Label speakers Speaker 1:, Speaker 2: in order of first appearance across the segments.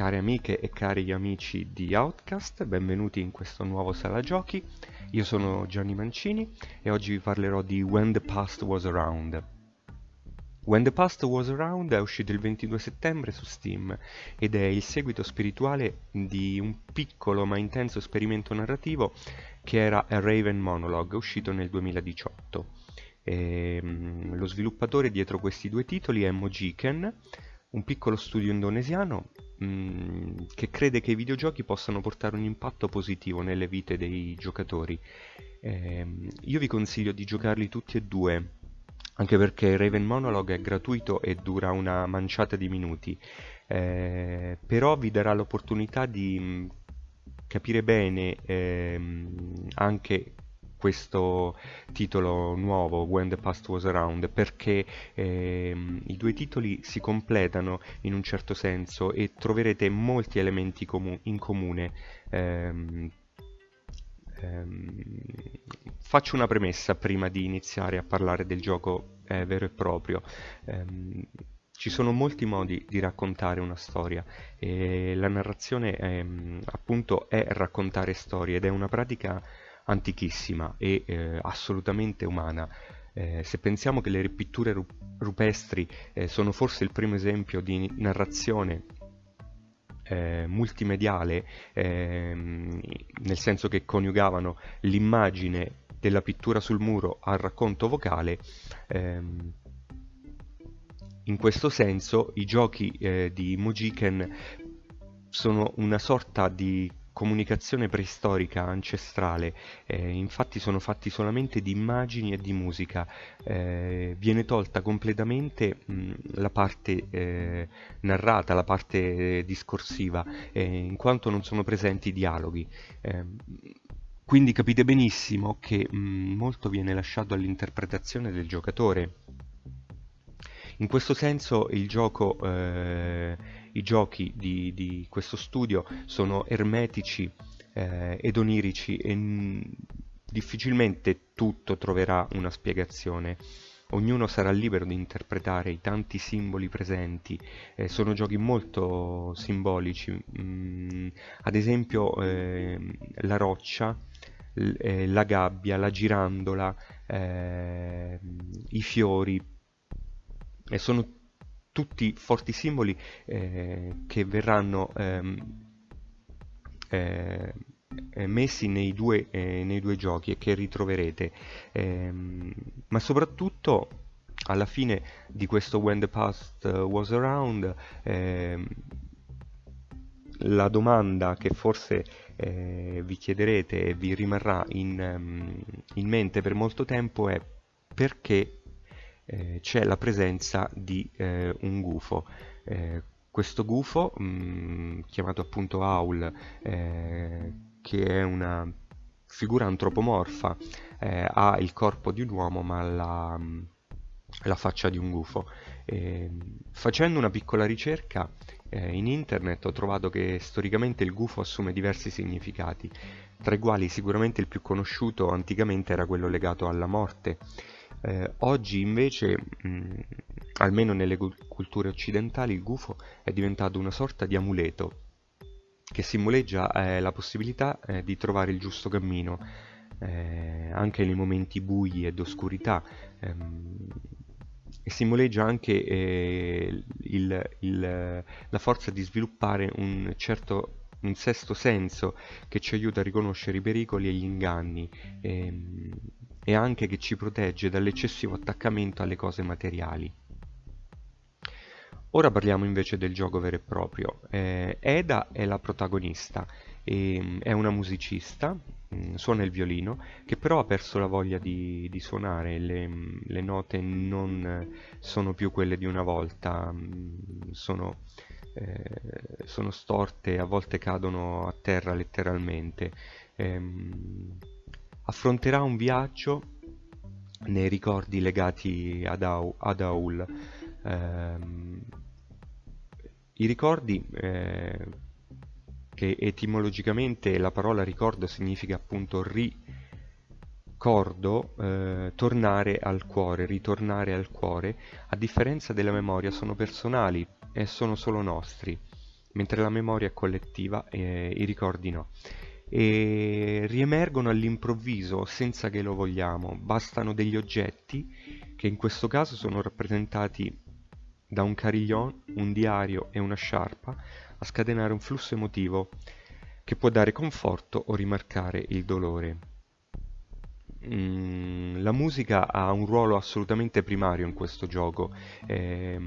Speaker 1: Care amiche e cari amici di Outcast, benvenuti in questo nuovo sala giochi. Io sono Gianni Mancini e oggi vi parlerò di When the Past Was Around. When the Past Was Around è uscito il 22 settembre su Steam ed è il seguito spirituale di un piccolo ma intenso esperimento narrativo che era A Raven Monologue, uscito nel 2018. E, ehm, lo sviluppatore dietro questi due titoli è Mojiken, un piccolo studio indonesiano mm, che crede che i videogiochi possano portare un impatto positivo nelle vite dei giocatori. Eh, io vi consiglio di giocarli tutti e due, anche perché Raven Monologue è gratuito e dura una manciata di minuti, eh, però vi darà l'opportunità di mm, capire bene ehm, anche questo titolo nuovo, When the Past Was Around, perché ehm, i due titoli si completano in un certo senso e troverete molti elementi comu in comune. Ehm, ehm, faccio una premessa prima di iniziare a parlare del gioco eh, vero e proprio. Ehm, ci sono molti modi di raccontare una storia e la narrazione ehm, appunto è raccontare storie ed è una pratica antichissima e eh, assolutamente umana. Eh, se pensiamo che le pitture rupestri eh, sono forse il primo esempio di narrazione eh, multimediale, ehm, nel senso che coniugavano l'immagine della pittura sul muro al racconto vocale, ehm, in questo senso i giochi eh, di Mujiken sono una sorta di comunicazione preistorica ancestrale, eh, infatti sono fatti solamente di immagini e di musica, eh, viene tolta completamente mh, la parte eh, narrata, la parte discorsiva, eh, in quanto non sono presenti dialoghi. Ehm, quindi capite benissimo che mh, molto viene lasciato all'interpretazione del giocatore. In questo senso il gioco eh, i giochi di, di questo studio sono ermetici eh, ed onirici e difficilmente tutto troverà una spiegazione. Ognuno sarà libero di interpretare i tanti simboli presenti, eh, sono giochi molto simbolici, mm, ad esempio eh, la roccia, eh, la gabbia, la girandola, eh, i fiori, e sono tutti forti simboli eh, che verranno ehm, eh, messi nei due, eh, nei due, giochi e che ritroverete. Ehm, ma soprattutto alla fine di questo When the Past Was Around ehm, la domanda che forse eh, vi chiederete e vi rimarrà in, um, in mente per molto tempo è perché eh, c'è la presenza di eh, un gufo. Eh, questo gufo, mh, mm, chiamato appunto Aul, eh, che è una figura antropomorfa, eh, ha il corpo di un uomo ma la, mm, la faccia di un gufo. facendo una piccola ricerca in internet ho trovato che storicamente il gufo assume diversi significati, tra i quali sicuramente il più conosciuto anticamente era quello legato alla morte, eh, oggi invece, mh, almeno nelle culture occidentali, il gufo è diventato una sorta di amuleto che simboleggia eh, la possibilità eh, di trovare il giusto cammino eh, anche nei momenti bui ed oscurità ehm, e simboleggia anche eh, il, il, la forza di sviluppare un certo un sesto senso che ci aiuta a riconoscere i pericoli e gli inganni ehm, e anche che ci protegge dall'eccessivo attaccamento alle cose materiali. Ora parliamo invece del gioco vero e proprio. Eh, Eda è la protagonista, e, è una musicista, mm, suona il violino, che però ha perso la voglia di, di suonare, le, le, note non sono più quelle di una volta, mm, sono, eh, sono, storte, a volte cadono a terra letteralmente. Ehm, affronterà un viaggio nei ricordi legati ad, Au, ad Aul. Eh, I ricordi, eh, che etimologicamente la parola ricordo significa appunto ricordo, eh, tornare al cuore, ritornare al cuore, a differenza della memoria sono personali e sono solo nostri. mentre la memoria è collettiva e i ricordi no. E riemergono all'improvviso senza che lo vogliamo, bastano degli oggetti che in questo caso sono rappresentati da un carillon, un diario e una sciarpa a scatenare un flusso emotivo che può dare conforto o rimarcare il dolore. Mm, la musica ha un ruolo assolutamente primario in questo gioco. Eh,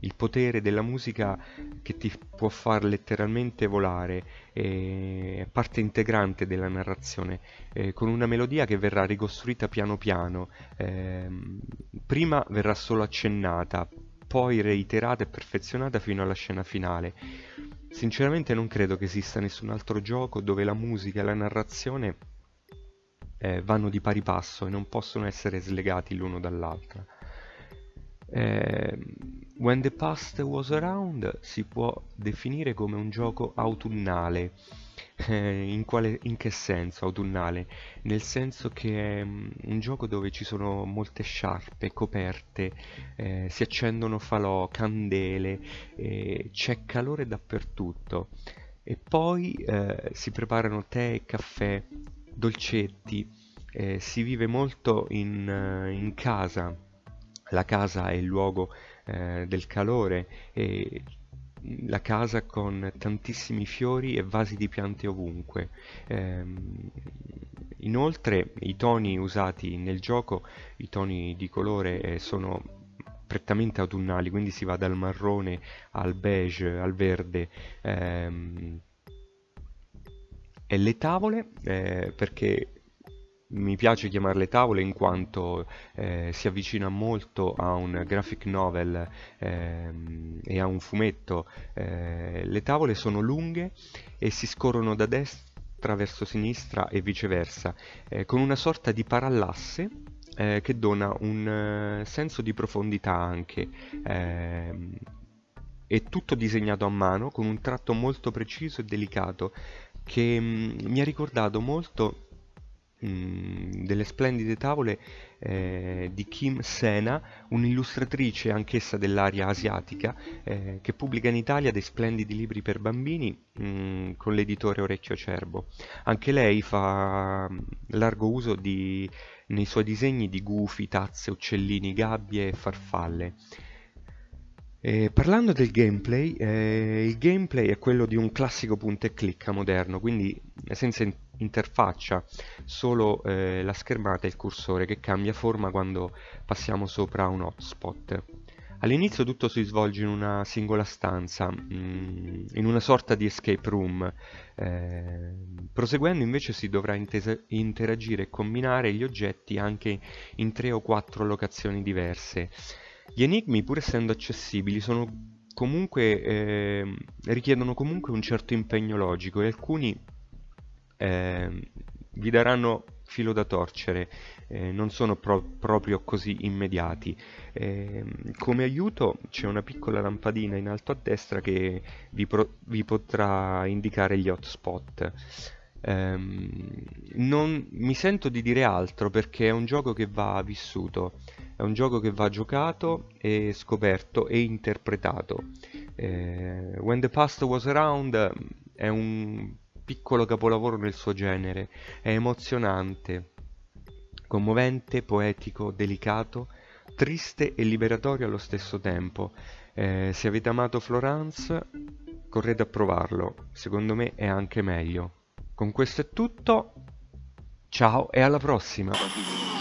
Speaker 1: il potere della musica che ti può far letteralmente volare è parte integrante della narrazione, eh, con una melodia che verrà ricostruita piano piano. Eh, prima verrà solo accennata, poi reiterata e perfezionata fino alla scena finale. Sinceramente non credo che esista nessun altro gioco dove la musica e la narrazione eh, vanno di pari passo e non possono essere slegati l'uno dall'altro. Eh, When the Past Was Around si può definire come un gioco autunnale. Eh, in, quale, in, che senso autunnale? Nel senso che è um, un gioco dove ci sono molte sciarpe, coperte, eh, si accendono falò, candele, eh, c'è calore dappertutto. E poi eh, si preparano tè e caffè dolcetti, eh, si vive molto in, uh, in, casa, la casa è il luogo eh, del calore e la casa con tantissimi fiori e vasi di piante ovunque. Eh, inoltre i toni usati nel gioco, i toni di colore eh, sono prettamente autunnali, quindi si va dal marrone al beige, al verde. Ehm, e le tavole, eh, perché mi piace chiamarle tavole in quanto eh, si avvicina molto a un graphic novel ehm, e a un fumetto. Eh, le tavole sono lunghe e si scorrono da destra verso sinistra e viceversa, eh, con una sorta di parallasse eh, che dona un eh, senso di profondità anche. Ehm, è tutto disegnato a mano con un tratto molto preciso e delicato che mh, mi ha ricordato molto mh, delle splendide tavole eh, di Kim Sena, un'illustratrice anch'essa dell'area asiatica, eh, che pubblica in Italia dei splendidi libri per bambini mh, con l'editore Orecchio Cerbo. Anche lei fa largo uso di, nei suoi disegni di gufi, tazze, uccellini, gabbie e farfalle. Eh, parlando del gameplay, eh, il gameplay è quello di un classico punta e clicca moderno, quindi senza in interfaccia, solo eh, la schermata e il cursore che cambia forma quando passiamo sopra un hotspot. All'inizio tutto si svolge in una singola stanza, mm, in una sorta di escape room. Eh, proseguendo invece si dovrà interagire e combinare gli oggetti anche in tre o quattro locazioni diverse. Gli enigmi, pur essendo accessibili, comunque, eh, richiedono comunque un certo impegno logico e alcuni eh, vi daranno filo da torcere, eh, non sono pro proprio così immediati. Eh, come aiuto c'è una piccola lampadina in alto a destra che vi, vi potrà indicare gli hotspot. Um, non mi sento di dire altro perché è un gioco che va vissuto, è un gioco che va giocato e scoperto e interpretato. Eh, When the Past Was Around è un piccolo capolavoro nel suo genere, è emozionante, commovente, poetico, delicato, triste e liberatorio allo stesso tempo. Eh, se avete amato Florence, correte a provarlo, secondo me è anche meglio. Con questo è tutto, ciao e alla prossima!